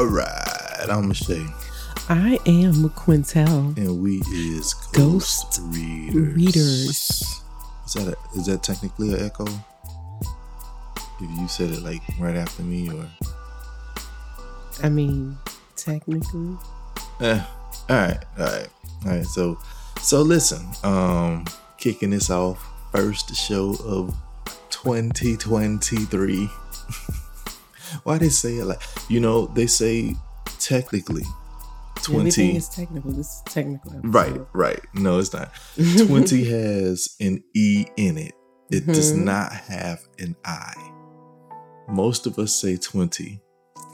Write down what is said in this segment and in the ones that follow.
All right, I'm Shay, I am Quintel. and we is Ghost readers. Readers. Is that a, is that technically an echo? If you said it like right after me, or I mean, technically, eh, all right, all right, all right. So, so listen, um, kicking this off, first show of 2023. Why they say it like you know? They say technically 20 everything is technical. This is technical. episode. Right, right. No, it's not. 20 has an E in it. It does Mhm. not have an I. Most of us say 20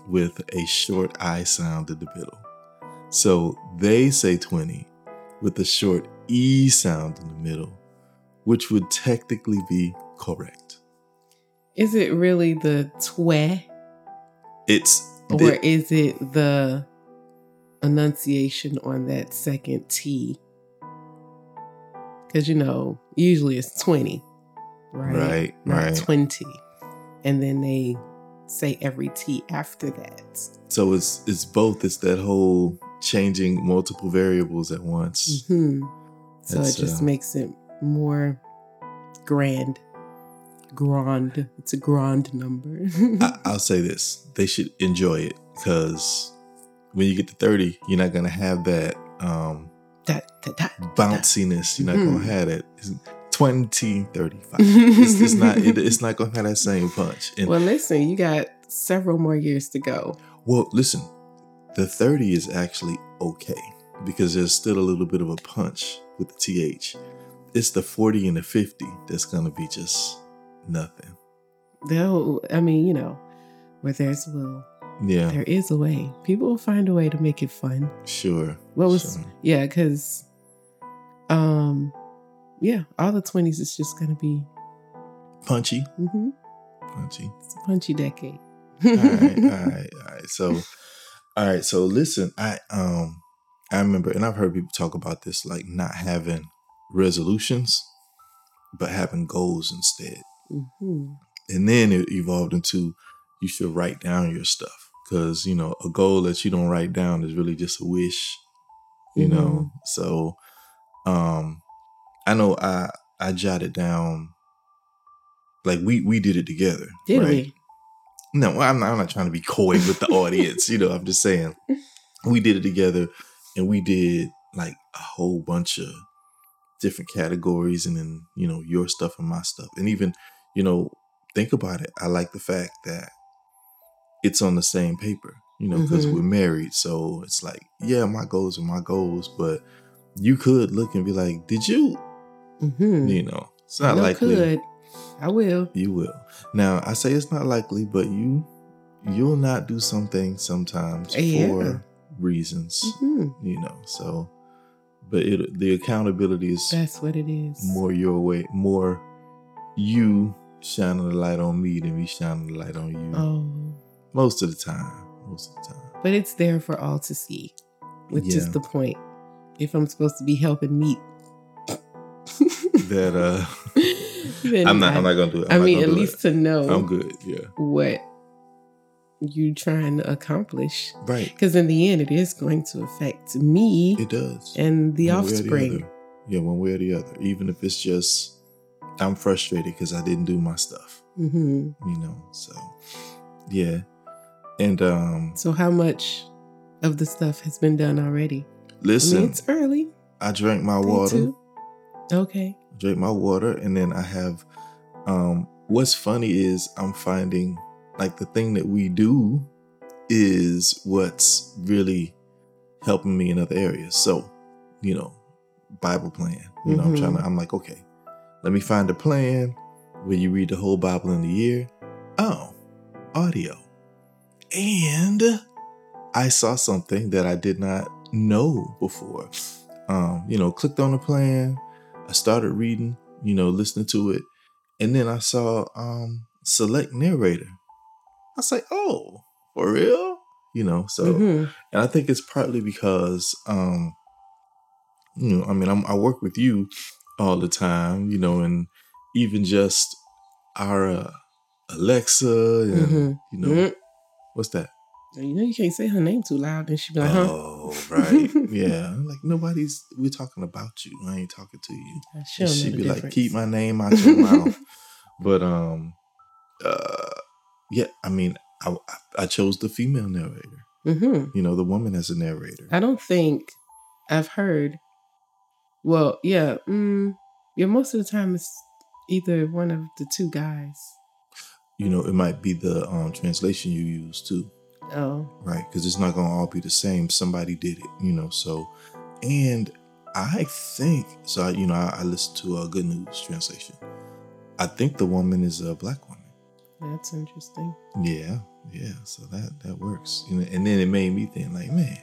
with a short I sound in the middle. So they say 20 with a short E sound in the middle, which would technically be correct. Is it really the twe, It's or the- is it the enunciation on that second T? Because you know, usually it's twenty, right? Right, Not right. Twenty, and then they say every T after that. so it's it's both. It's that whole changing multiple variables at once. hmm So it just uh, makes it more grand. Grand. It's a grand number. I, I'll say this: they should enjoy it because when you get to thirty, you're not gonna have that um, that, that, that, bounciness. You're not Mhm. gonna have that. It's 20, 35. it's, it's not. It, it's not gonna have that same punch. And well, Well, listen, you got several more years to go. Well listen, the thirty is actually okay because there's still a little bit of a punch with the th. It's the forty and the fifty that's gonna be just nothing. They'll, I mean, you know, where there's will, Yeah, there is a way. People will find a way to make it fun. sure. What was, sure. yeah, because, um, yeah, all the 20s is just going to be, punchy? hmm Punchy. it's a punchy decade. all right, all right, all right. So, all right. So, listen, I um, I remember, and I've heard people talk about this, like not having resolutions, but having goals instead. Hmm And then it evolved into you should write down your stuff because you know a goal that you don't write down is really just a wish, you know. So, um, I know I I jotted down. Like we we did it together. Did right? we? No, I'm not, I'm not trying to be coy with the audience. You know, I'm just saying we did it together and we did like a whole bunch of different categories and then, you know, your stuff and my stuff. And even, you know, think about it. I like the fact that it's on the same paper, you know, because Mhm. we're married. So it's like, yeah, my goals are my goals, but you could look and be like, did you, hmm you know, it's not I likely. could. I will. You will. Now, I say it's not likely, but you you'll not do something sometimes Yeah. for reasons, hmm you know. So, but it the accountability is That's what it is. more your way, more you shining the light on me than me shining the light on you. Oh, Most of the time, most of the time. but it's there for all to see, which is the point. If I'm supposed to be helping meet, That uh, then I'm not. I, I'm not gonna do it. I I'm not mean, at least to know. I'm good. Yeah. what you trying to accomplish, Right. because in the end, it is going to affect me It does. and the One offspring. other. yeah, one way or the other. Even if it's just I'm frustrated because I didn't do my stuff. hmm You know, so yeah. And um So, how much of the stuff has been done already? I listen, mean, it's early. I drank my Day water. two. Okay. Drink my water and then I have um what's funny is I'm finding like the thing that we do is what's really helping me in other areas. So, you know, Bible plan. You know, I'm Mhm. trying to I'm like, okay, let me find a plan where you read the whole Bible in a year. Oh, audio. And I saw something that I did not know before. Um, you know, clicked on the plan, I started reading, you know, listening to it, and then I saw um select narrator. I was like, oh, for real? You know, so Mhm. and I think it's partly because um you know, I mean, I'm, I work with you all the time, you know, and even just our uh, Alexa and Mhm. you know Mm. what's that? You know, you can't say her name too loud, then she'd be like, huh? Oh, right. yeah. Like nobody's we're talking about you. I ain't talking to you. She'll She'd be like, keep my name out your mouth. But um uh yeah, I mean I I chose the female narrator. hmm You know, the woman as a narrator. I don't think I've heard. Well, yeah, mm, yeah. Most of the time, it's either one of the two guys. You know, it might be the um translation you use too. Oh, right? Because it's not going to all be the same. Somebody did it, you know. So, and I think so. I, you know, I, I listened to a Good News translation. I think the woman is a black woman. that's interesting. Yeah, yeah. So that that works. You know, and then it made me think, like, man,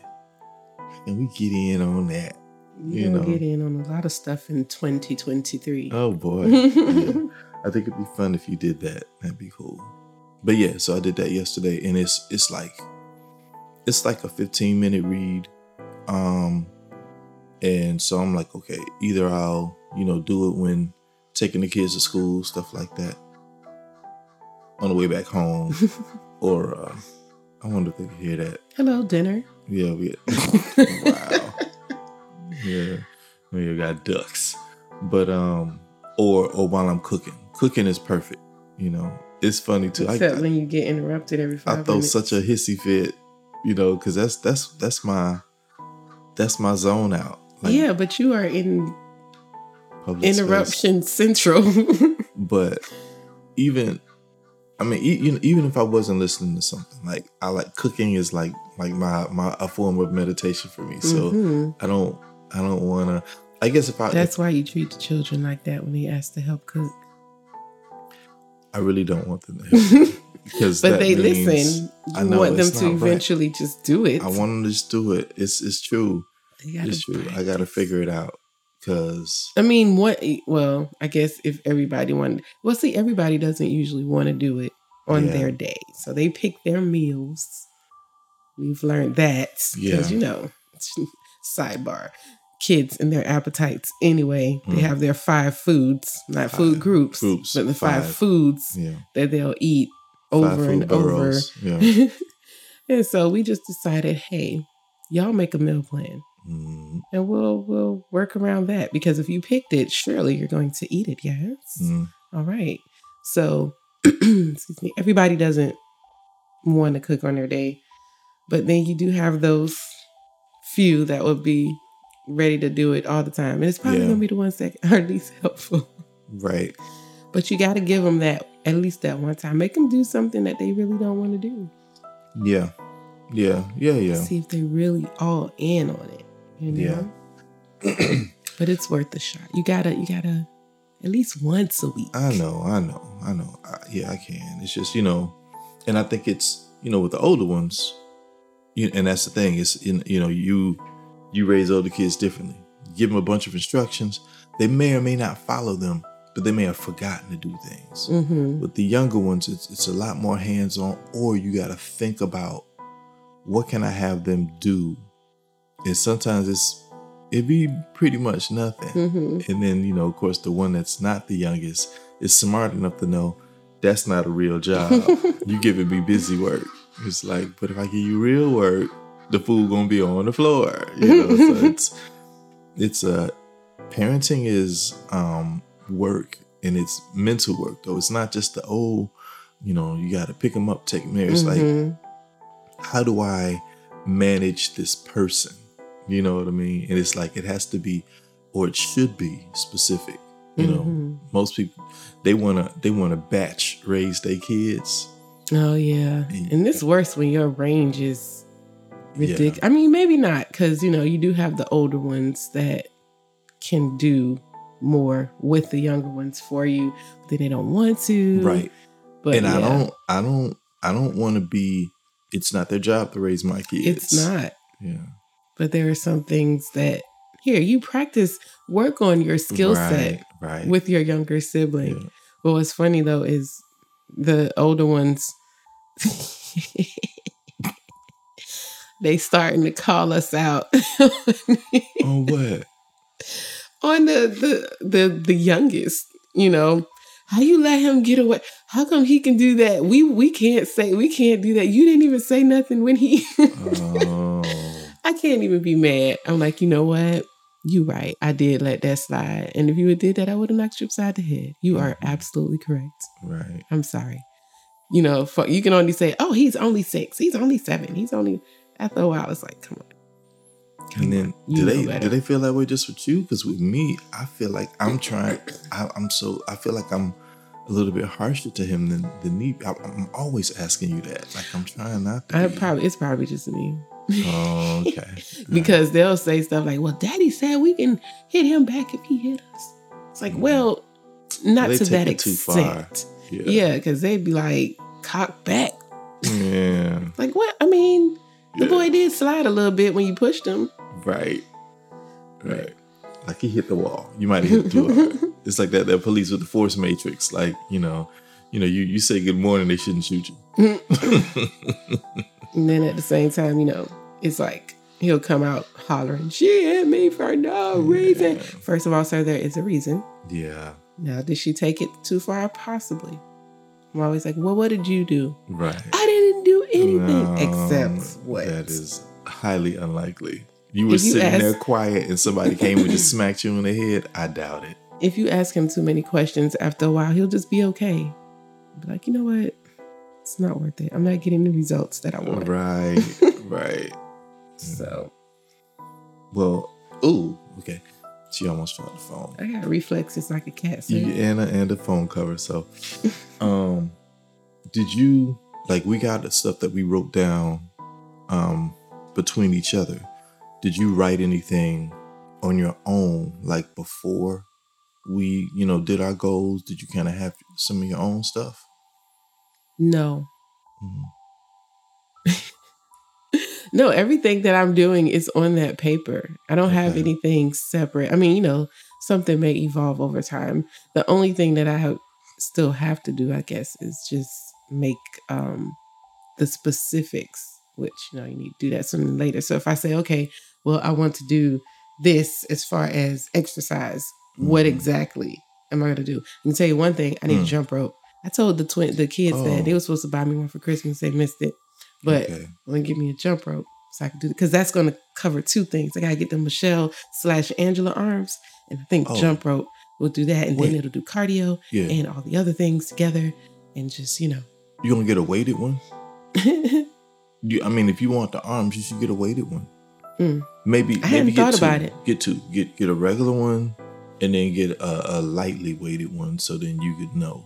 can we get in on that? You, You know. get in on a lot of stuff in 2023. Oh boy, yeah. I think it'd be fun if you did that. That'd be cool. But yeah, so I did that yesterday, and it's it's like it's like a 15 minute read. Um, and so I'm like, okay, either I'll you know do it when taking the kids to school, stuff like that, on the way back home, or uh, I wonder if they can hear that. Hello, dinner. Yeah, we wow. Yeah, we got ducks, but um, or or while I'm cooking, cooking is perfect. You know, it's funny too. I, Except I, when you get interrupted every five. I throw minutes. such a hissy fit, you know, because that's that's that's my that's my zone out. yeah, but you are in public space. interruption central. But even, I mean, e- you know, even if I wasn't listening to something, like I like cooking is like like my my a form of meditation for me. So Mhm. I don't I don't want to. I guess if I That's why you treat the children like that when they ask to help cook. I really don't want them to help because But they listen. I want them to not right. eventually just do it. I want them to just do it. It's it's true. Gotta It's true. I got to figure it out because I mean, what? Well, I guess if everybody wanted, well, see, everybody doesn't usually want to do it on Yeah. their day, so they pick their meals. We've learned that because Yeah. you know, sidebar, kids and their appetites. Anyway, they Mm. have their five foods, not food groups, groups, but the five, five. foods yeah, that they'll eat over and over. Yeah. and so we just decided, hey, y'all make a meal plan mm and we'll we'll work around that because if you picked it, surely you're going to eat it. Yes. mm. All right. So, excuse me. Everybody doesn't want to cook on their day, but then you do have those few that would be ready to do it all the time, and it's probably Yeah. gonna be the ones that are least helpful. Right. But you got to give them that at least that one time. Make them do something that they really don't want to do. Yeah. Yeah. Yeah. Yeah. See if they really all in on it. You know. but it's worth the shot. You gotta. You gotta. At least once a week. I know, I know, I know. I, yeah, I can. It's just you know, and I think it's you know with the older ones, you, and that's the thing is in you know you you raise older kids differently. Give them a bunch of instructions. They may or may not follow them, but they may have forgotten to do things. Mm-hmm. With the younger ones, it's it's a lot more hands on, or you got to think about what can I have them do, and sometimes it's it'd be pretty much nothing. Mm-hmm. And then, you know, of course, the one that's not the youngest is smart enough to know that's not a real job. you giving me busy work. It's like, but if I give you real work, the food gonna be on the floor. You know, so it's it's a parenting is um work and it's mental work though. It's not just the oh, you know, you got to pick them up, take them there. It's like, Mhm. how do I manage this person? You know what I mean? And it's like it has to be, or it should be specific. You know, Mhm. most people they wanna they wanna batch raise their kids. Oh yeah, Mm. and it's worse when your range is Yeah. ridiculous. I mean, maybe not because you know you do have the older ones that can do more with the younger ones for you, but then they don't want to. Right. But and I don't I don't I don't wanna be it's not their job to raise my kids. It's not. Yeah. But there are some things that here you practice work on your skill set Right. Right. with your younger sibling. Yeah. But what's funny though is the older ones they starting to call us out Oh what? on the, the the the youngest, you know, How you let him get away? How come he can do that? We we can't say we can't do that. You didn't even say nothing when he. Oh, I can't even be mad. I'm like, you know what? You right. I did let that slide, and if you had did that, I would have knocked you upside the head. You are mm-hmm. absolutely correct. right. I'm sorry. You know, for, you can only say, "Oh, he's only six. He's only seven. He's only." After a while, it's like, come on. And then do they better. do they feel that way just with you? Because with me, I feel like I'm trying. I, I'm so I feel like I'm a little bit harsher to him than than me. I, I'm always asking you that. Like I'm trying not to. I probably it's probably just me Oh, okay. because they'll say stuff like, "Well, Daddy said we can hit him back if he hit us." It's like, mm-hmm. well, not to that extent. yeah. Yeah, because they'd be like, "Cock back." Yeah. Like what? I mean, the Yeah. boy did slide a little bit when you pushed him. Right. Right. Like he hit the wall. You might have hit too hard. It's like that that police with the force matrix. Like, you know, you know, you, you say good morning, they shouldn't shoot you. And then at the same time, you know, it's like he'll come out hollering, "She hit me for no reason." Yeah. First of all, sir, there is a reason. yeah. Now, did she take it too far? Possibly. I'm always like, "Well, what did you do?" Right. I didn't do anything No, except what. That is highly unlikely. You were you sitting ask- there quiet and somebody came and just smacked you in the head. I doubt it. If you ask him too many questions, after a while, he'll just be okay. Be like, you know what? It's not worth it. I'm not getting the results that I want. Right. right. So Well, ooh, okay. She almost fell the phone. I got reflexes like a cat. So You and a, and a phone cover. So, um, did you like we got the stuff that we wrote down, um, between each other? Did you write anything on your own, like before we, you know, did our goals? Did you kind of have some of your own stuff? no. Mhm. No, everything that I'm doing is on that paper. I don't have anything separate. I mean, you know, something may evolve over time. The only thing that I have, still have to do, I guess, is just make um, the specifics, which, you know, you need to do that sooner later. So if I say, okay, well, I want to do this as far as exercise, what Mhm. exactly am I going to do? I can tell you one thing I need Mm. a jump rope. I told the twin, the kids Oh. that they were supposed to buy me one for Christmas. They missed it. But Okay. to give me a jump rope so I can do it because that's going to cover two things. I got to get the Michelle slash Angela arms, and I think Oh. jump rope We'll do that, and Wait. then it'll do cardio yeah, and all the other things together, and just you know. You gonna get a weighted one? You, I mean, if you want the arms, you should get a weighted one. Mm. Maybe I maybe hadn't get thought two. about it. Get two. Get get a regular one, and then get a, a lightly weighted one, so then you could know,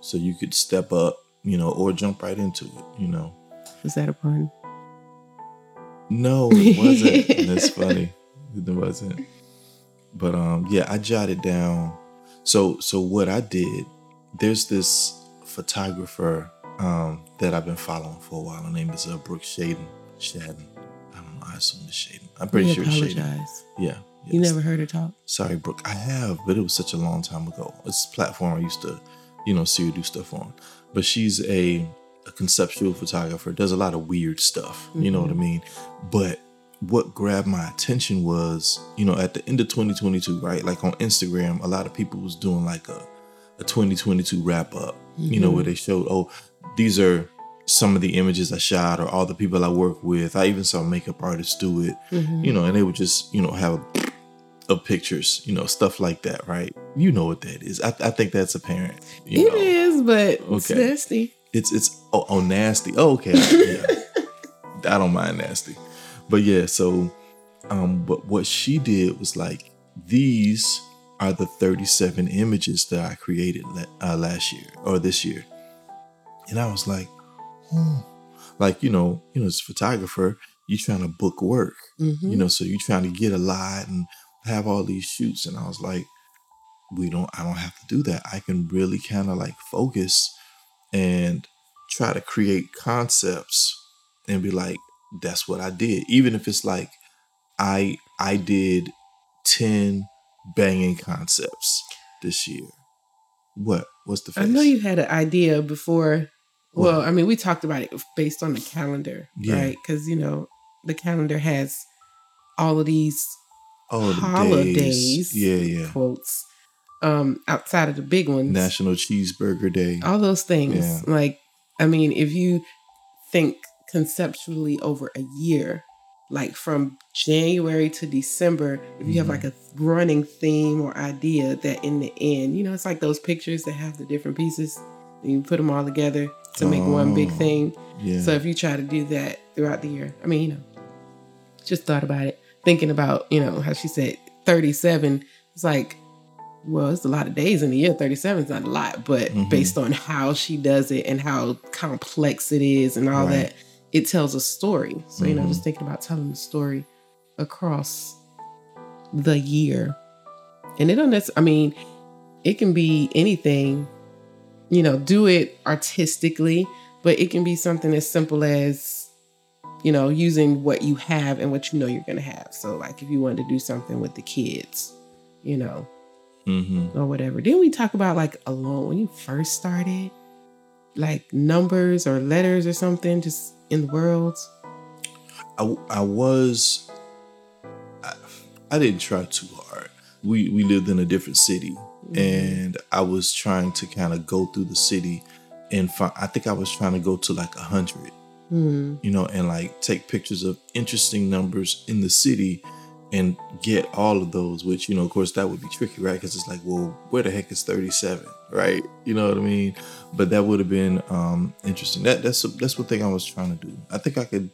so you could step up, you know, or jump right into it. You know. Was that a pun? No, it wasn't. That's funny. It wasn't. But um, yeah, I jotted down. So so what I did, there's this photographer um that I've been following for a while. Her name is uh, Brooke Shaden. Shaden. I don't know. I assume it's Shaden. I'm pretty sure it's Shaden. apologize. Yeah. You never heard her talk. Sorry, Brooke. I have, but it was such a long time ago. It's a platform I used to, you know, see her do stuff on. But she's a, a conceptual photographer, does a lot of weird stuff. You know what I mean? But what grabbed my attention was, you know, at the end of 2022, right? Like on Instagram, a lot of people was doing like a, a 2022 wrap up, you know, where they showed, oh, these are some of the images I shot or all the people I work with. I even saw makeup artists do it, Mm-hmm. you know, and they would just, you know, have of pictures, you know, stuff like that, right? You know what that is. I, I think that's apparent. You It know, is, but it's Okay. nasty. it's it's oh, oh nasty. Oh, okay, yeah. I don't mind nasty, but yeah. So, um, but what she did was like these are the thirty-seven images that I created uh, last year or this year, and I was like, oh, like you know, you know, as a photographer, you're trying to book work, Mhm. you know, so you're trying to get a lot and have all these shoots, and I was like, we don't, I don't have to do that. I can really kind of like focus and try to create concepts and be like that's what i did even if it's like i i did 10 banging concepts this year what what's the face I know you had an idea before. Well, I mean, we talked about it based on the calendar, Yeah. right? Because you know the calendar has all of these oh holidays. days. yeah yeah quotes um, outside of the big ones. National Cheeseburger Day. All those things. Yeah. Like, I mean, if you think conceptually over a year, like from January to December, if you have Mhm. like a running theme or idea that in the end, you know, it's like those pictures that have the different pieces and you put them all together to make one big Oh, thing. Yeah. So if you try to do that throughout the year, I mean, you know, just thought about it, thinking about, you know, how she said 37, it's like, well, it's a lot of days in a year. 37 is not a lot, but Mhm. based on how she does it and how complex it is and all Right. that, it tells a story. So, you know, just thinking about telling the story across the year. And it don't necessarily, I mean, it can be anything, you know, do it artistically, but it can be something as simple as, you know, using what you have and what you know you're going to have. So, like if you wanted to do something with the kids, you know, hmm or whatever. Didn't we talk about like alone when you first started? Like numbers or letters or something just in the world? I, I was I, I didn't try too hard. We we lived in a different city and I was trying to kind of go through the city and find I think I was trying to go to like a hundred, Hmm. you know, and like take pictures of interesting numbers in the city and get all of those, which, you know, of course that would be tricky, right? Because it's like, well, where the heck is 37? Right? You know what I mean? But that would have been um interesting. That that's that's what thing I was trying to do. I think I could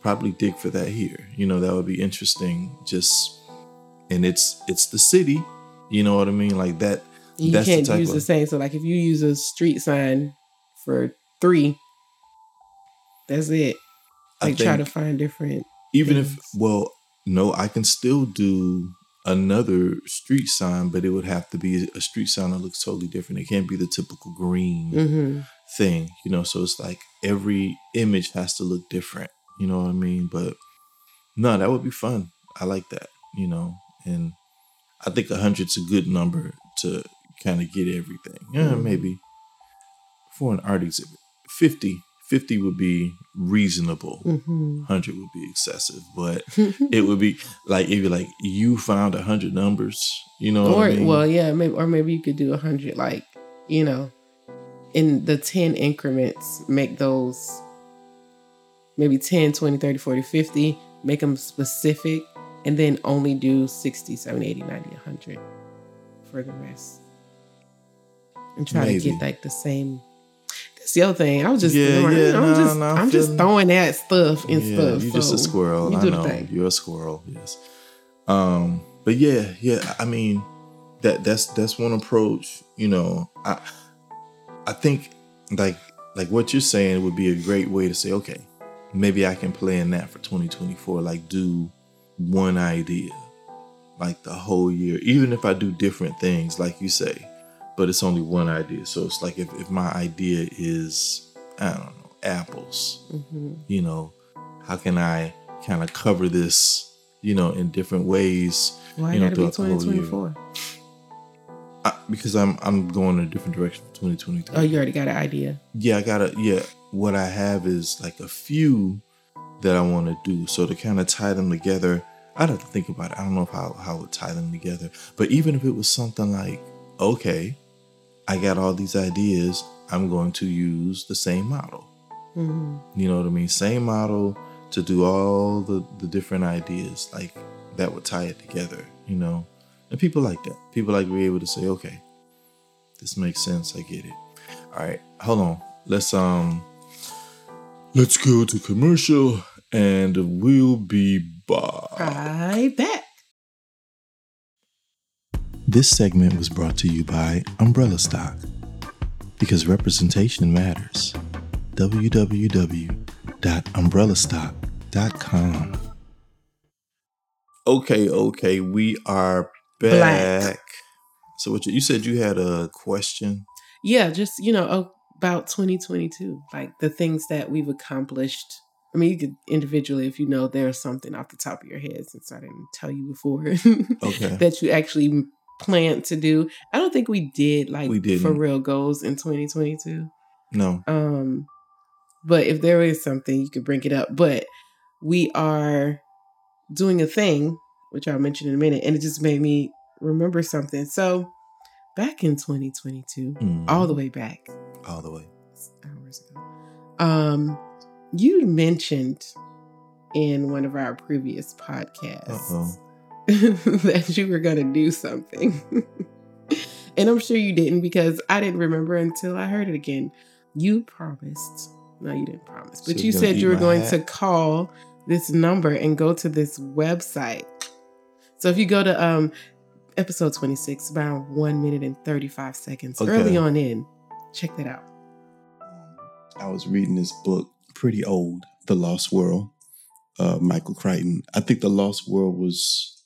probably dig for that here. You know, that would be interesting. Just and it's it's the city. You know what I mean? Like that. You That's can't type use of- the same. So, like, if you use a street sign for three, that's it. Like, try to find different. even if well, no, I can still do another street sign, but it would have to be a street sign that looks totally different. It can't be the typical green hmm thing, you know. So it's like every image has to look different. You know what I mean? But no, that would be fun. I like that. You know, and I think a hundred's a good number to kind of get everything. Yeah, Mhm. maybe for an art exhibit, 50, 50 would be reasonable. hmm 100 would be excessive, but it would be like if you like you found a hundred numbers, you know. or what I mean? well, yeah, maybe or maybe you could do a hundred, like you know, in the ten increments, make those maybe 10, 20, 30, 40, 50, make them specific, and then only do 60, 70, 80, 90, 100 for the rest. And try to get like the same. That's the other thing. I was just, Yeah, throwing- yeah, I'm no, just, no, I'm I'm just throwing at stuff and yeah, stuff. you're just a squirrel. You I know you're a squirrel. Yes. Um, but yeah, yeah. I mean, that that's that's one approach. You know, I I think like like what you're saying would be a great way to say, okay, maybe I can plan that for 2024. Like do one idea, like the whole year, even if I do different things, like you say, but it's only one idea. So it's like if, if my idea is, I don't know, apples, Mhm. you know, how can I kind of cover this, you know, in different ways? Why you know, throughout the whole year. 2024? I, because I'm I'm going in a different direction for 2023. Oh, you already got an idea. yeah, I got a Yeah, what I have is like a few that I want to do. So to kind of tie them together, I'd have to think about it. I don't know how how I would tie them together. But even if it was something like, okay, I got all these ideas, I'm going to use the same model. hmm You know what I mean? Same model to do all the the different ideas. Like that would tie it together. You know, and people like that. People like to be able to say, okay, this makes sense. I get it. All right, hold on. Let's um, let's go to commercial, and we'll be. Right back. This segment was brought to you by Umbrella Stock because representation matters. www.umbrellastock.com. Okay, okay, we are back. Black. So, what you, you said you had a question? Yeah, just you know about 2022, like the things that we've accomplished. I mean, you could individually, if you know there's something off the top of your head, since I didn't tell you before, Okay. that you actually plan to do. I don't think we did like We for real goals in 2022. No. Um, but if there is something, you could bring it up. But we are doing a thing, which I'll mention in a minute, and it just made me remember something. So back in 2022, Mhm. all the way back all the way. hours ago. Um, you mentioned in one of our previous podcasts that you were going to do something. and I'm sure you didn't because I didn't remember until I heard it again. You promised. No, you didn't promise, but So you said you were going hat? to call this number and go to this website. So if you go to um episode 26, about one minute and 35 seconds, Okay. early on in, check that out. I was reading this book, pretty old, The Lost World, uh, Michael Crichton. I think The Lost World was,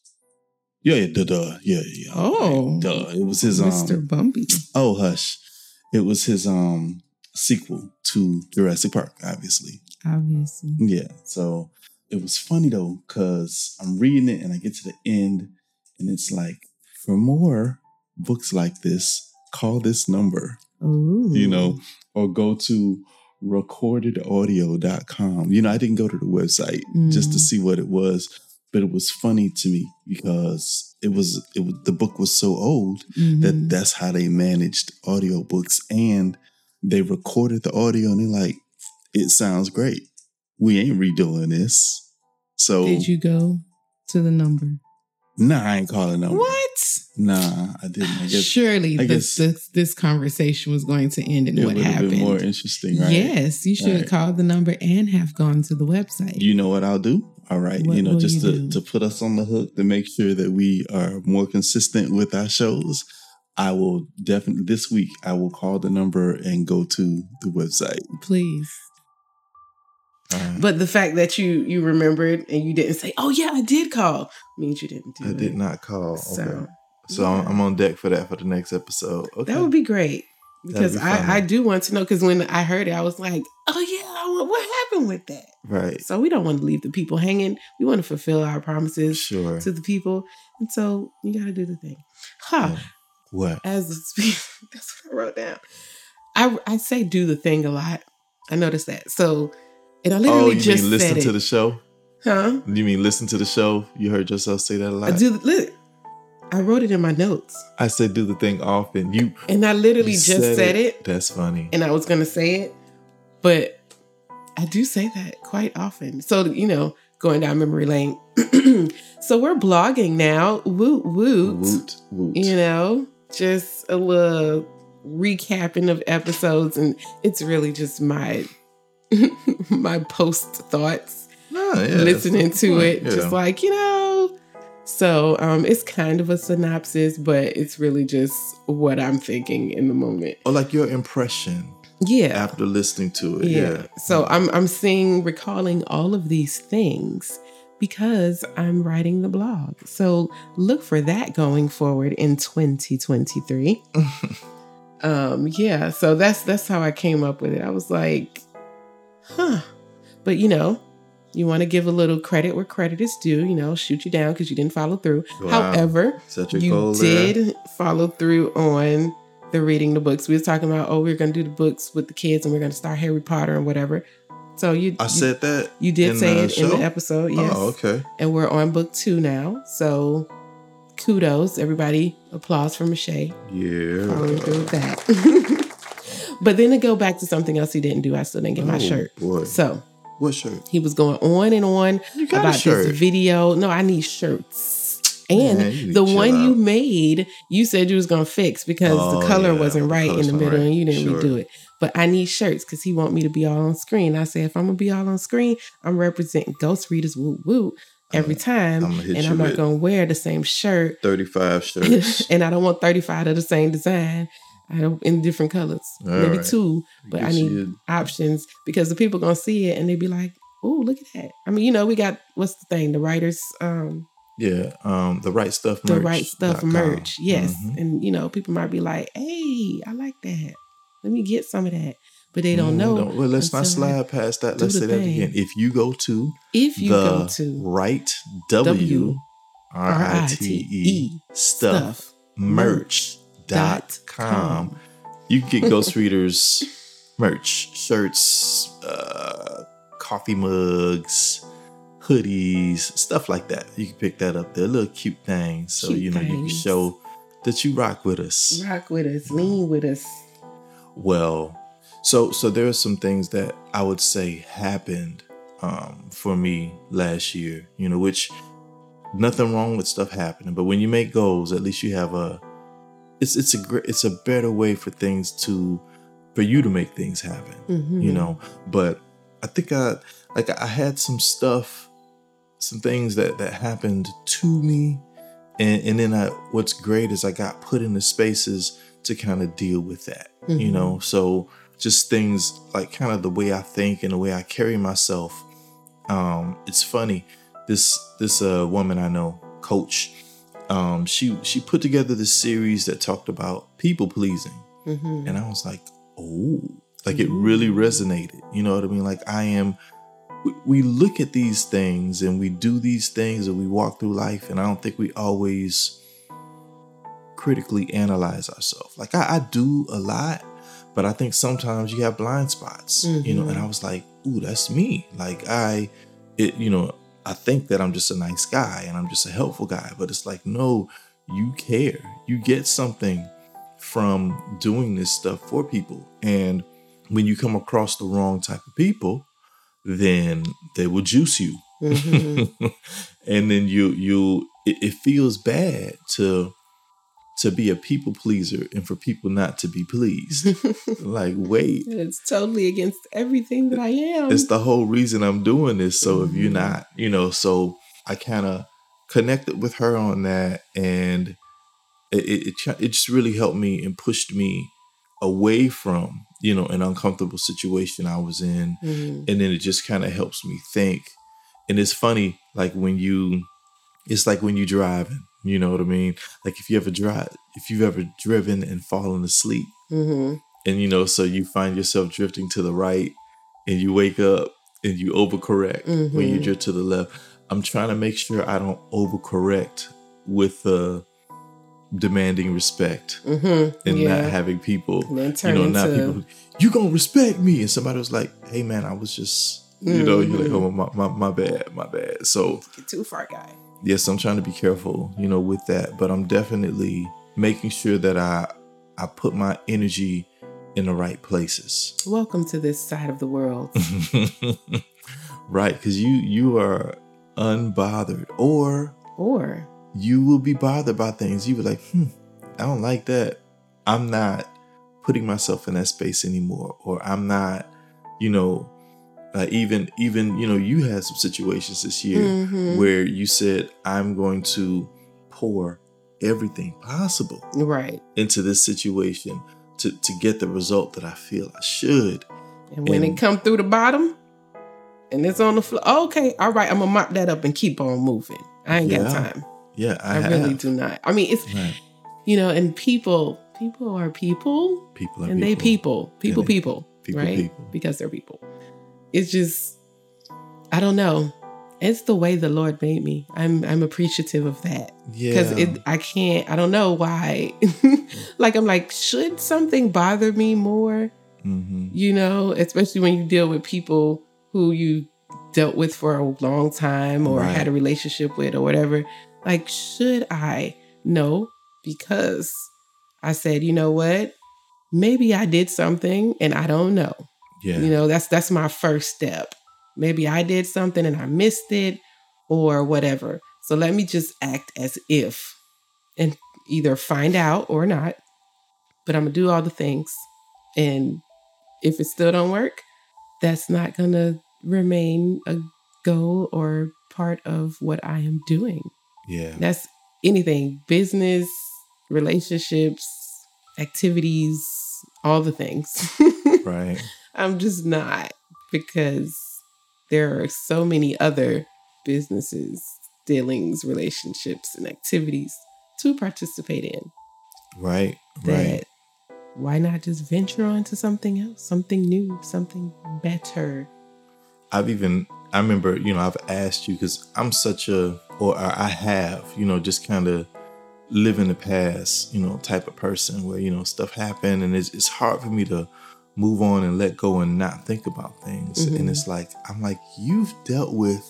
yeah, yeah, duh, duh, yeah, yeah. Oh. duh. It was his Mr. um. Bumpy. Oh, hush! It was his um sequel to Jurassic Park, obviously. Obviously. Yeah. So it was funny though, because I'm reading it and I get to the end, and it's like, for more books like this, call this number. Ooh. you know, or go to recordedaudio.com. You know, I didn't go to the website just to Mm. see what it was, but it was funny to me because it was it was the book was so old that Mhm. that's how they managed audiobooks and they recorded the audio and they're like it sounds great. We ain't redoing this. So Did you go to the number? Nah, I ain't calling them. What? Nah, I didn't. I guess Surely I this, guess- this this conversation was going to end in what happened. been more interesting, right? Yes, you should have Right. called the number and have gone to the website. You know what I'll do? All right. What you know, just you to, do? to put us on the hook to make sure that we are more consistent with our shows, I will definitely this week I will call the number and go to the website. Please. Right. But the fact that you you remembered and you didn't say, "Oh yeah, I did call," means you didn't do it. I it. did not call. So, okay. So I'm, yeah. I'm on deck for that for the next episode. Okay. That would be great because be I. I do want to know. Because when I heard it, I was like, "Oh yeah, what happened with that?" right. So we don't want to leave the people hanging. We want to fulfill our promises Sure. to the people, and so you got to do the thing. Huh? Yeah. What? As speaker, that's what I wrote down. I I say do the thing a lot. I noticed that. So, and I Oh, literally you just mean listen said to it. the show? huh? You mean listen to the show? You heard yourself say that a lot. I do. Look, I wrote it in my notes, I said do the thing often. You and I literally just said, it. That's funny. and I was gonna say it, but I do say that quite often. So you know, going down memory lane. so we're blogging now. Woot woot. Woot woot. You know, just a little recapping of episodes, and it's really just my my post thoughts, Ah, yeah, listening to it, yeah. just like you know. So um, it's kind of a synopsis, but it's really just what I'm thinking in the moment. or like your impression Yeah. after listening to it. yeah. Yeah. So I'm I'm seeing recalling all of these things because I'm writing the blog. So look for that going forward in 2023. um yeah, so that's that's how I came up with it. I was like, huh. But you know, you want to give a little credit where credit is due, you know, shoot you down because you didn't follow through. Wow. However, you did follow through on the reading the books. We was talking about, oh, we're gonna do the books with the kids and we're gonna start Harry Potter and whatever. So you I you- said that. you did say it in the episode, oh, yes. Oh, okay. And we're on book two now. So kudos, everybody. Applause for Michelle Yeah. following through with that. but then to go back to something else he didn't do, I still didn't get my Oh, shirt. Boy. So What shirt? he was going on and on about this video. No, I need shirts. And Man, the one you made, you said you was gonna fix because Oh, the color yeah, wasn't right in the middle right. and you didn't Sure. redo it. But I need shirts because he want me to be all on screen. I said if I'm gonna be all on screen, I'm representing Ghost Readers woo woo every uh, time. I'ma and I'm not gonna wear the same shirt. 35 shirts. and I don't want 35 of the same design. I don't in different colors. All Maybe right. two, but I need options because the people gonna see it and they be like, oh, look at that. I mean, you know, we got what's the thing, the writers um Yeah. Um, the right stuff the right stuff merch. Yes. Mhm. And you know, people might be like, hey, I like that. Let me get some of that. But they don't Mm, know. don't- well, let's not slide past that. Let's say that thing. again. If you go to If you go to right w r i t e stuff stuff merch dot com, you can get Ghost Readers merch, shirts, uh, coffee mugs, hoodies, stuff like that. You can pick that up. They're little cute things. So Cute you know you can show that you rock with us. Rock with us, lean with us. Well, so so there are some things that I would say happened um, for me last year. You know, which nothing wrong with stuff happening, but when you make goals, at least you have a. It's it's a great it's a better way for things to, for you to make things happen. Mhm. You know, but I think I like I had some stuff, some things that that happened to me, and and then I what's great is I got put in the spaces to kind of deal with that. You Mhm. know, so just things like kind of the way I think and the way I carry myself. Um, it's funny. This this uh woman I know, coach, um, she she put together this series that talked about people pleasing. Mhm. And I was like, oh, like it really resonated. You know what I mean? Like I am, we, look at these things and we do these things and we walk through life, and I don't think we always critically analyze ourselves. Like I, I do a lot, but I think sometimes you have blind spots, you know, and I was like, ooh, that's me. Like I, it, you know, I think that I'm just a nice guy and I'm just a helpful guy, but it's like, no, you care. You get something from doing this stuff for people. And when you come across the wrong type of people, then they will juice you. Mhm. and then you you it, it feels bad to to be a people pleaser and for people not to be pleased. like, wait, it's totally against everything that I am. it's the whole reason I'm doing this. So if you're Mhm. not, you know, so I kind of connected with her on that, and it it, it just really helped me and pushed me away from you know an uncomfortable situation I was in, Mhm. and then it just kind of helps me think. And it's funny, like when you, it's like when you're driving. You know what I mean? Like if you ever drive, if you've ever driven and fallen asleep Mhm. and you know so you find yourself drifting to the right and you wake up and you overcorrect when you Mhm. drift to the left i'm trying to make sure i don't overcorrect with uh demanding respect Mhm. and yeah. not having people you know not people you gonna respect me and somebody was like hey man i was just you know you're like Mhm. oh my, my, my bad my bad so get too far guy. Yes i'm trying to be careful you know with that but i'm definitely making sure that i i put my energy in the right places. Welcome to this side of the world. right because you you are unbothered or or you will be bothered by things. You were like hmm i don't like that. I'm not putting myself in that space anymore or i'm not you know uh, even even you know you had some situations this year Mhm. where you said i'm going to pour everything possible right. into this situation to to get the result that i feel i should And when And- it come through the bottom and it's on the floor, okay, all right, I'm gonna mop that up and keep on moving. I ain't got time. yeah i, I, have. really do not. I mean, it's Right. you know, and people, people are people, people are and they people, people, they- people, people, right? people. Because they're people. It's just, I don't know. It's the way the Lord made me. I'm I'm appreciative of that Yeah. because it I can't. I don't know why. like I'm like, should something bother me more? hmm you know, especially when you deal with people who you dealt with for a long time or Right. had a relationship with or whatever. Like, should I? No, because I said, you know what? Maybe I did something and I don't know. Yeah You know, that's that's my first step. Maybe I did something and I missed it or whatever. So let me just act as if and either find out or not. But I'm gonna do all the things. And if it still don't work, that's not gonna remain a goal or part of what I am doing. yeah That's anything, business, relationships, activities, all the things. right I'm just not because there are so many other businesses, dealings, relationships, and activities to participate in right right why not just venture on to something else, something new, something better? I've even I remember you know I've asked you because I'm such a or I have you know just kind of live in the past you know type of person where you know stuff happened and it's, it's hard for me to move on and let go and not think about things Mhm. and it's like I'm like you've dealt with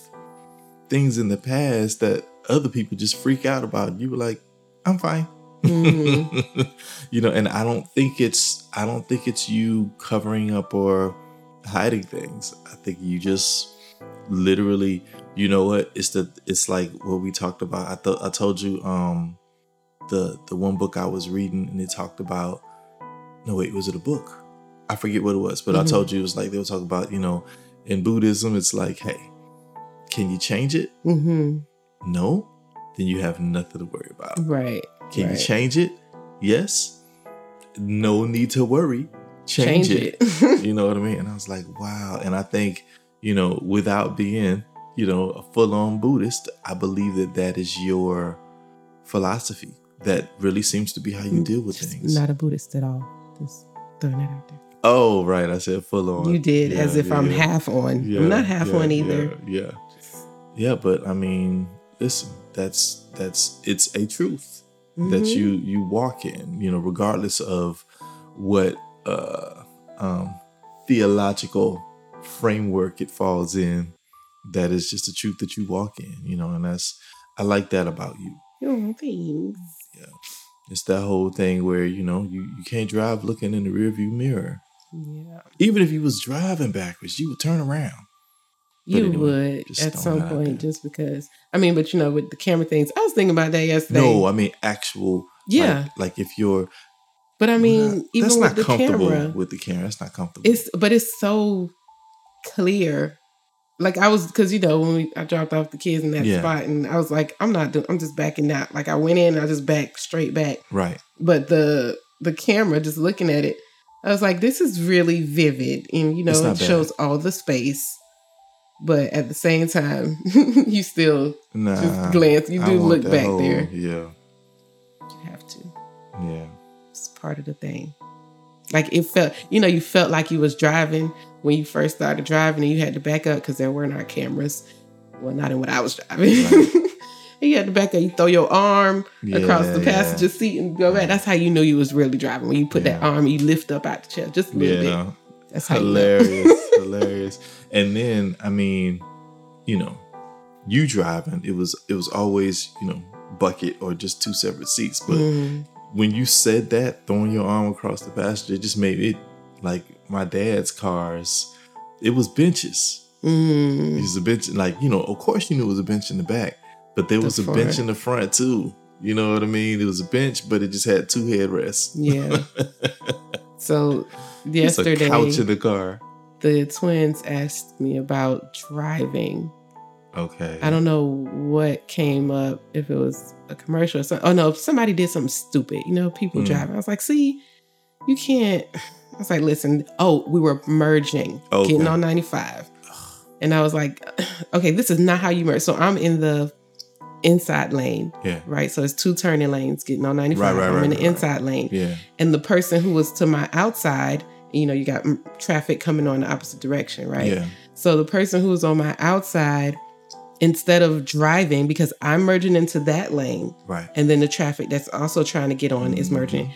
things in the past that other people just freak out about you were like I'm fine Mhm. you know, and I don't think it's I don't think it's you covering up or hiding things. I think you just literally, you know what? It's the it's like what we talked about. I thought I told you um the the one book I was reading and it talked about no wait, was it a book? I forget what it was, but I Mhm. told you it was like they were talking about, you know, in Buddhism it's like, hey, can you change it? Mm-hmm. No? Then you have nothing to worry about. Right. Can you change it? Yes. No need to worry. Change, it. you know what I mean? And I was like, wow. And I think, you know, without being, you know, a full on Buddhist, I believe that that is your philosophy. That really seems to be how you deal with Just things. Not a Buddhist at all. Just throwing that out there. Oh, right. I said full on. You did as Yeah, if I'm yeah, half on. yeah, I'm not half on either. Yeah, yeah. But I mean, listen, that's that's it's a truth. that Mhm. you you walk in you know regardless of what uh um theological framework it falls in that is just the truth that you walk in you know and that's i like that about you Oh, thanks. Yeah. It's that whole thing where you know you, you can't drive looking in the rearview mirror Yeah. even if you was driving backwards you would turn around But You anyway, would at some point, there. just because. I mean, but you know, with the camera things, I was thinking about that yesterday. no i mean actual yeah, like, like if you're but I mean, Well, even that's with not the comfortable camera, with the camera that's not comfortable it's but it's so clear. Like I was, because you know, when we, I dropped off the kids in that Yeah. spot, and I was like, I'm not doing. I'm just backing out. Like I went in, I just backed straight back. right But the the camera, just looking at it, I was like, this is really vivid, and you know, it bad. shows all the space. But at the same time, you still Nah, just glance. You do look back whole- there. Yeah, You have to. yeah, It's part of the thing. Like it felt, you know, you felt like you was driving when you first started driving, and you had to back up because there were not our cameras. Well, not in what I was driving. Right. and you had to back up. You throw your arm across the passenger seat and go back. That's how you knew you was really driving. When you put that arm, you lift up out the chair just a little yeah. bit. That's how you know. hilarious, hilarious. And then, I mean, you know, you driving, it was it was always you know bucket or just two separate seats. But Mm. when you said that, throwing your arm across the passenger, it just made it like my dad's cars. It was benches. It Mm. was a bench, like you know. Of course, you knew it was a bench in the back, but there The was a front. bench in the front too. You know what I mean? It was a bench, but it just had two headrests. Yeah. So yesterday, couch in the car. the twins asked me about driving. Okay. I don't know what came up, if it was a commercial or something. Oh no, somebody did something stupid. You know, people Mm. driving. I was like, see, you can't. I was like, listen, oh, we were merging, Okay. getting on 95. And I was like, okay, this is not how you merge. So I'm in the inside lane, Yeah. right? So it's two turning lanes getting on 95. Right, right, I'm right, in the inside lane. Yeah. And the person who was to my outside, you know, you got traffic coming on the opposite direction, right? Yeah. So the person who was on my outside, instead of driving, because I'm merging into that lane, Right. and then the traffic that's also trying to get on is Mm-hmm. merging.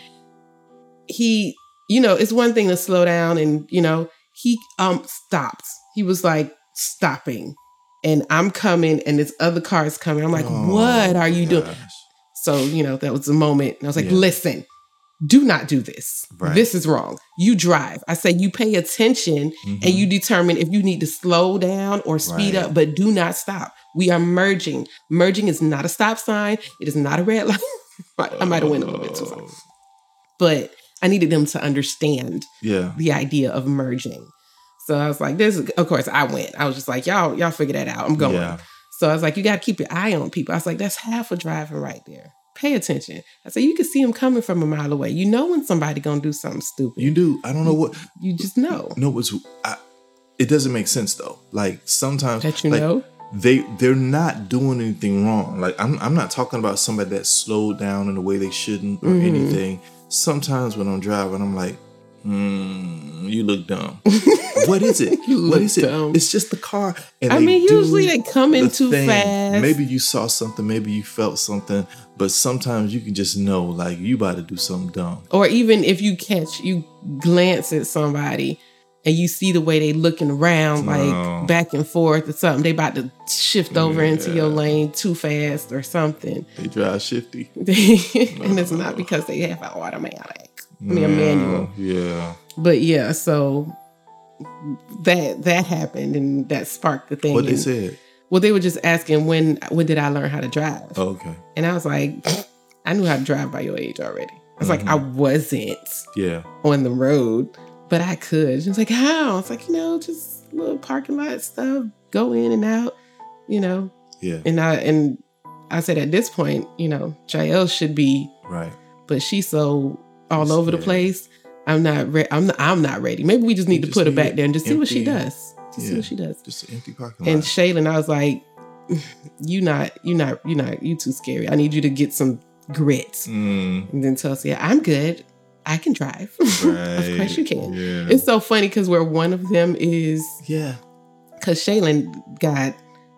He, you know, it's one thing to slow down and, you know, he um stopped. He was like stopping. And I'm coming and this other car is coming. I'm like, Oh, what are you doing? So, you know, that was the moment. And I was like, Yeah. listen, do not do this. Right. This is wrong. You drive. I say you pay attention Mhm. and you determine if you need to slow down or speed Right. up, but do not stop. We are merging. Merging is not a stop sign. It is not a red light. I might have went a little bit too far, Oh, but I needed them to understand Yeah. the idea of merging. So I was like, "This." is- Of course, I went. I was just like, "Y'all, y'all figure that out. I'm going." Yeah. So I was like, "You got to keep your eye on people." I was like, "That's half of driving right there. Pay attention." I said, "You can see them coming from a mile away. You know when somebody gonna do something stupid. You do. I don't know what. You just know No, what's. I, it doesn't make sense though. Like sometimes that you like, know." they they're not doing anything wrong. Like I'm I'm not talking about somebody that slowed down in a way they shouldn't or Mhm. anything. Sometimes when I'm driving, I'm like, hmm, you look dumb. what is it? You what look is it? dumb. It's just the car. And I they mean, usually they come in the too thing. fast. Maybe you saw something, maybe you felt something, but sometimes you can just know like you about to do something dumb. or even if you catch you glance at somebody and you see the way they looking around like No. back and forth or something. They about to shift over into your lane too fast or something. They drive shifty. and it's not because they have an automatic. I mean, a manual. Yeah. But yeah, so that that happened and that sparked the thing. What they And- said. Well, they were just asking when when did I learn how to drive? Oh, okay. And I was like, I knew how to drive by your age already. I was like, Mhm. I wasn't Yeah. on the road, but I could. She was like, How? It's like, you know, just little parking lot stuff, go in and out, you know. Yeah. And I and I said at this point, you know, Jael should be, Right. but she's so all over the place. I'm not ready. I'm not, I'm not ready. Maybe we just need You to just put her back there and just see what she does. Just see what she does. Just an empty parking lot. And Shaylin, I was like, you not, you not, you not, you too scary. I need you to get some grit. Mm, And then Chelsea, I'm good. I can drive. right. of course you can. Yeah. It's so funny because where one of them is, yeah. because Shaylin got,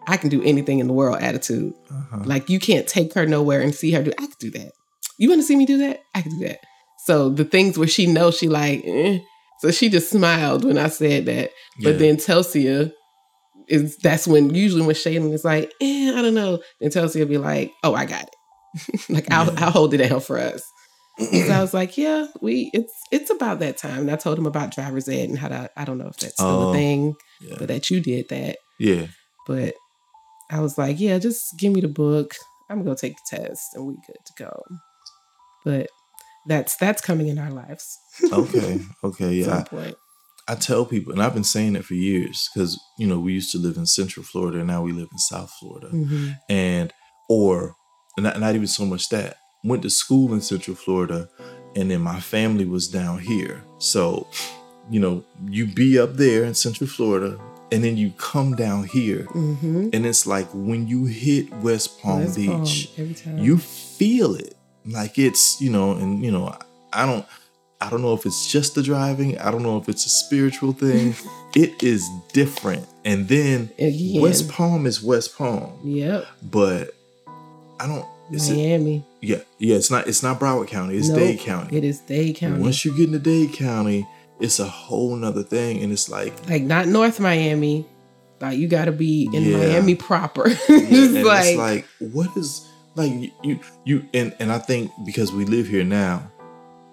I can do anything in the world attitude. Uh-huh. Like you can't take her nowhere and see her do. I can do that. You want to see me do that? I can do that. So the things where she knows she like, eh. so she just smiled when I said that. But Yeah. then Telsia is that's when usually when Shaylin is like, eh, I don't know. Then Telsia will be like, oh, I got it. like I'll I'll hold it down for us. so I was like, yeah, we it's it's about that time. And I told him about driver's ed and how to I don't know if that's still Oh. a thing, yeah. but that you did that. yeah. But I was like, yeah, just give me the book. I'm gonna go take the test and we good to go. But that's that's coming in our lives. Okay. Okay. Yeah. point. I tell people, and I've been saying it for years, because you know we used to live in Central Florida, and now we live in South Florida, Mhm. and or not, not even so much that went to school in Central Florida, and then my family was down here. So, you know, you be up there in Central Florida, and then you come down here, Mhm. and it's like when you hit West Palm West Palm, Beach, every time. you feel it like it's you know and you know i don't i don't know if it's just the driving i don't know if it's a spiritual thing it is different and then Again. west palm is west palm Yep. but i don't is it Miami. yeah yeah it's not it's not broward county it's Nope, dade county It is Dade County. once you get into dade county it's a whole nother thing and it's like like not North Miami. Like you got to be in Yeah. Miami proper. Yeah, Just and like, it's like what is like you, you you and and I think because we live here now,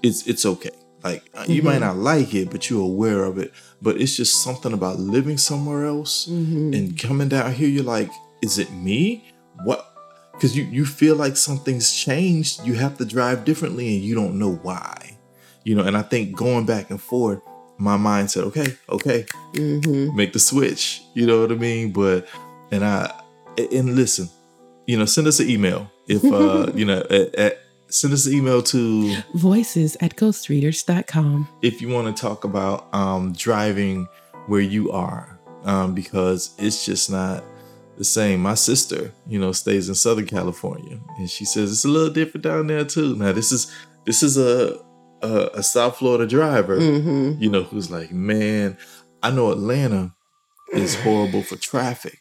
it's it's okay. Like uh, you might Mhm. not like it, but you're aware of it. But it's just something about living somewhere else Mhm. and coming down here. You're like, is it me? What? Because you you feel like something's changed. You have to drive differently, and you don't know why. You know, and I think going back and forth, my mind said, okay, okay, Mhm. make the switch. You know what I mean? But and I and listen, you know, send us an email if uh you know at, at, send us an email to voices at ghostreaders.com. if you want to talk about um driving where you are um because it's just not the same. My sister, you know, stays in Southern California, and she says it's a little different down there too. Now this is this is a a, a South Florida driver Mm-hmm. you know, who's like, man, I know Atlanta is horrible for traffic,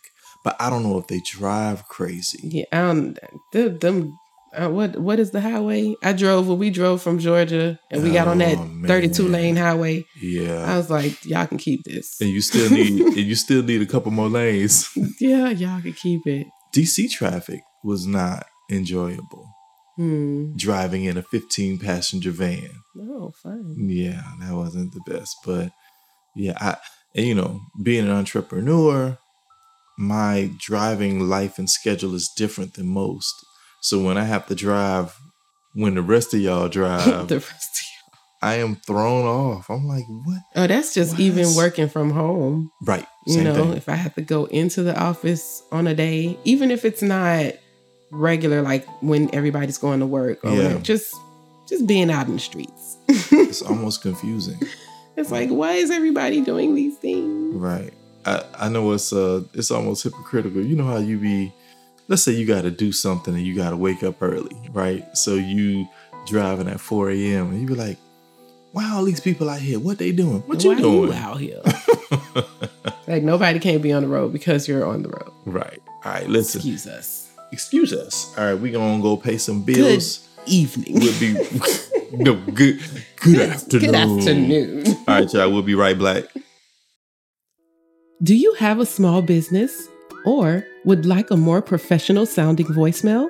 but I don't know if they drive crazy. Yeah, I don't. Them, them uh, what what is the highway? I drove when we drove from Georgia, and we got on that Oh, 32 lane highway. Yeah, I was like, y'all can keep this. And you still need and you still need a couple more lanes. Yeah, y'all can keep it. DC traffic was not enjoyable. Hmm. Driving in a 15 passenger van. Oh, fine. Yeah, that wasn't the best. But yeah, I and you know, being an entrepreneur, my driving life and schedule is different than most. So when I have to drive when the rest of y'all drive, the rest of I am thrown off. I'm like, what? Oh, that's just What? even working from home. Right. You know, thing. if I have to go into the office on a day, even if it's not regular, like when everybody's going to work or Yeah. whatever, just just being out in the streets. It's almost confusing. It's like, why is everybody doing these things? Right. I, I know it's uh it's almost hypocritical. You know how you be let's say you gotta do something and you gotta wake up early, right? So you driving at 4 a.m. and you be like, why all these people out here, what they doing? What you Why doing? out here? like nobody can't be on the road because you're on the road. right. All right, listen. Excuse us. Excuse us. All right, we gonna go pay some bills. Good Evening. We'll be no good good afternoon. Good afternoon. All right, y'all, we'll be right back. Do you have a small business or would like a more professional sounding voicemail?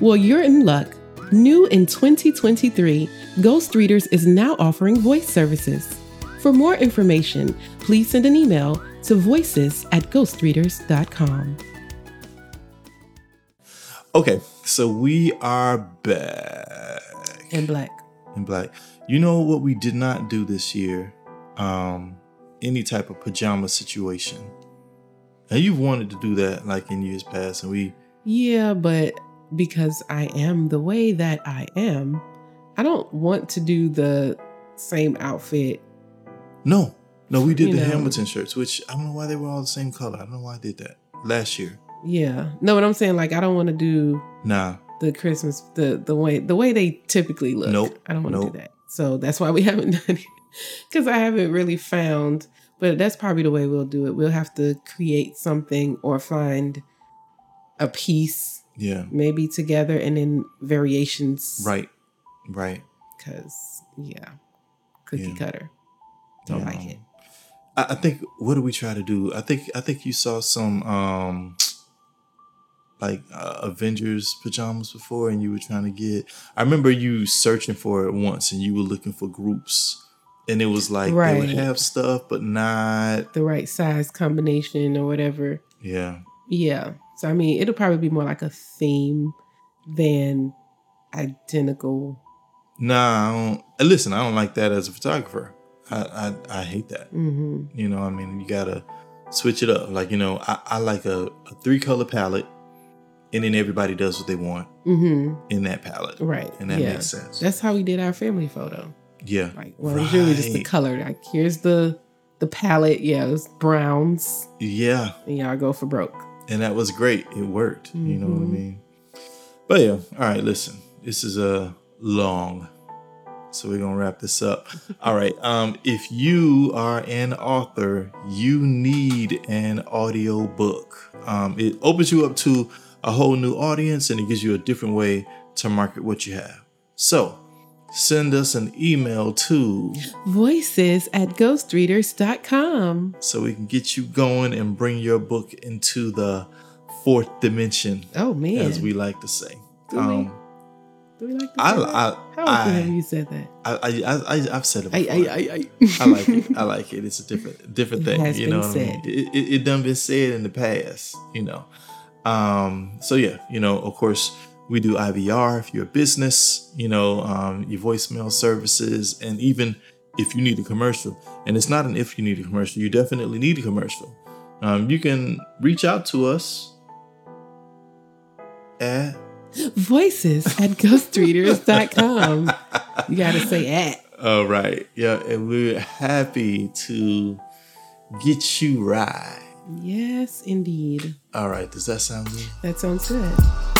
Well, you're in luck. New in 2023, Ghost Readers is now offering voice services. For more information, please send an email to voices at ghostreaders.com. Okay, so we are back In black. in black. You know what we did not do this year? Um, any type of pajama situation. And you've wanted to do that like in years past, and we Yeah, but because I am the way that I am, I don't want to do the same outfit. no, no, we did You the know. Hamilton shirts, which I don't know why they were all the same color. I don't know why I did that last year. Yeah. No, what I'm saying, like, I don't want to do Nah, the Christmas the the way the way they typically look. Nope. I don't want to Nope. do that. So that's why we haven't done it because I haven't really found. But that's probably the way we'll do it. We'll have to create something or find a piece yeah, maybe together and then variations. right, right. Because yeah, cookie Yeah. cutter. Don't Yeah. like it. I, I think what do we try to do? I think I think you saw some um like uh, Avengers pajamas before, and you were trying to get. I remember you searching for it once, and you were looking for groups, and it was like they would have stuff, but not. The right size combination or whatever. Yeah, Yeah. So I mean, it'll probably be more like a theme than identical. nah. I don't, listen, I don't like that as a photographer. I I, I hate that. hmm You know, I mean, you gotta switch it up. Like you know, I, I like a, a three color palette, and then everybody does what they want hmm in that palette, Right. and that yeah. makes sense. That's how we did our family photo. Yeah. Like, well, it was really just the color. Like, here's the the palette. Yeah, it was browns, Yeah, and y'all go for broke. and that was great. It worked. You know what I Mhm. mean? But yeah, all right. Listen, this is a long, so we're gonna wrap this up. all right. Um, if you are an author, you need an audio book. Um, it opens you up to a whole new audience, and it gives you a different way to market what you have. So. Send us an email to Voices at ghostreaders.com. so we can get you going and bring your book into the fourth dimension, Oh man, as we like to say. Do we? Um, do we like to I. I, How often have you said that? I, I, I, I've said it I, before. I, I, I. I like it. I like it. It's a different, different thing. has you know what I mean? said. It, it, it done been said in the past. You know. Um. So yeah. You know. Of course, we do IVR if you're a business. You know. Um. Your voicemail services, and even if you need a commercial. And it's not an if you need a commercial. You definitely need a commercial. Um. You can reach out to us at. Voices at ghostreaders.com. You got to say at. All right. Yeah, and we're happy to get you right. Yes, indeed. All right. Does that sound good? That sounds good.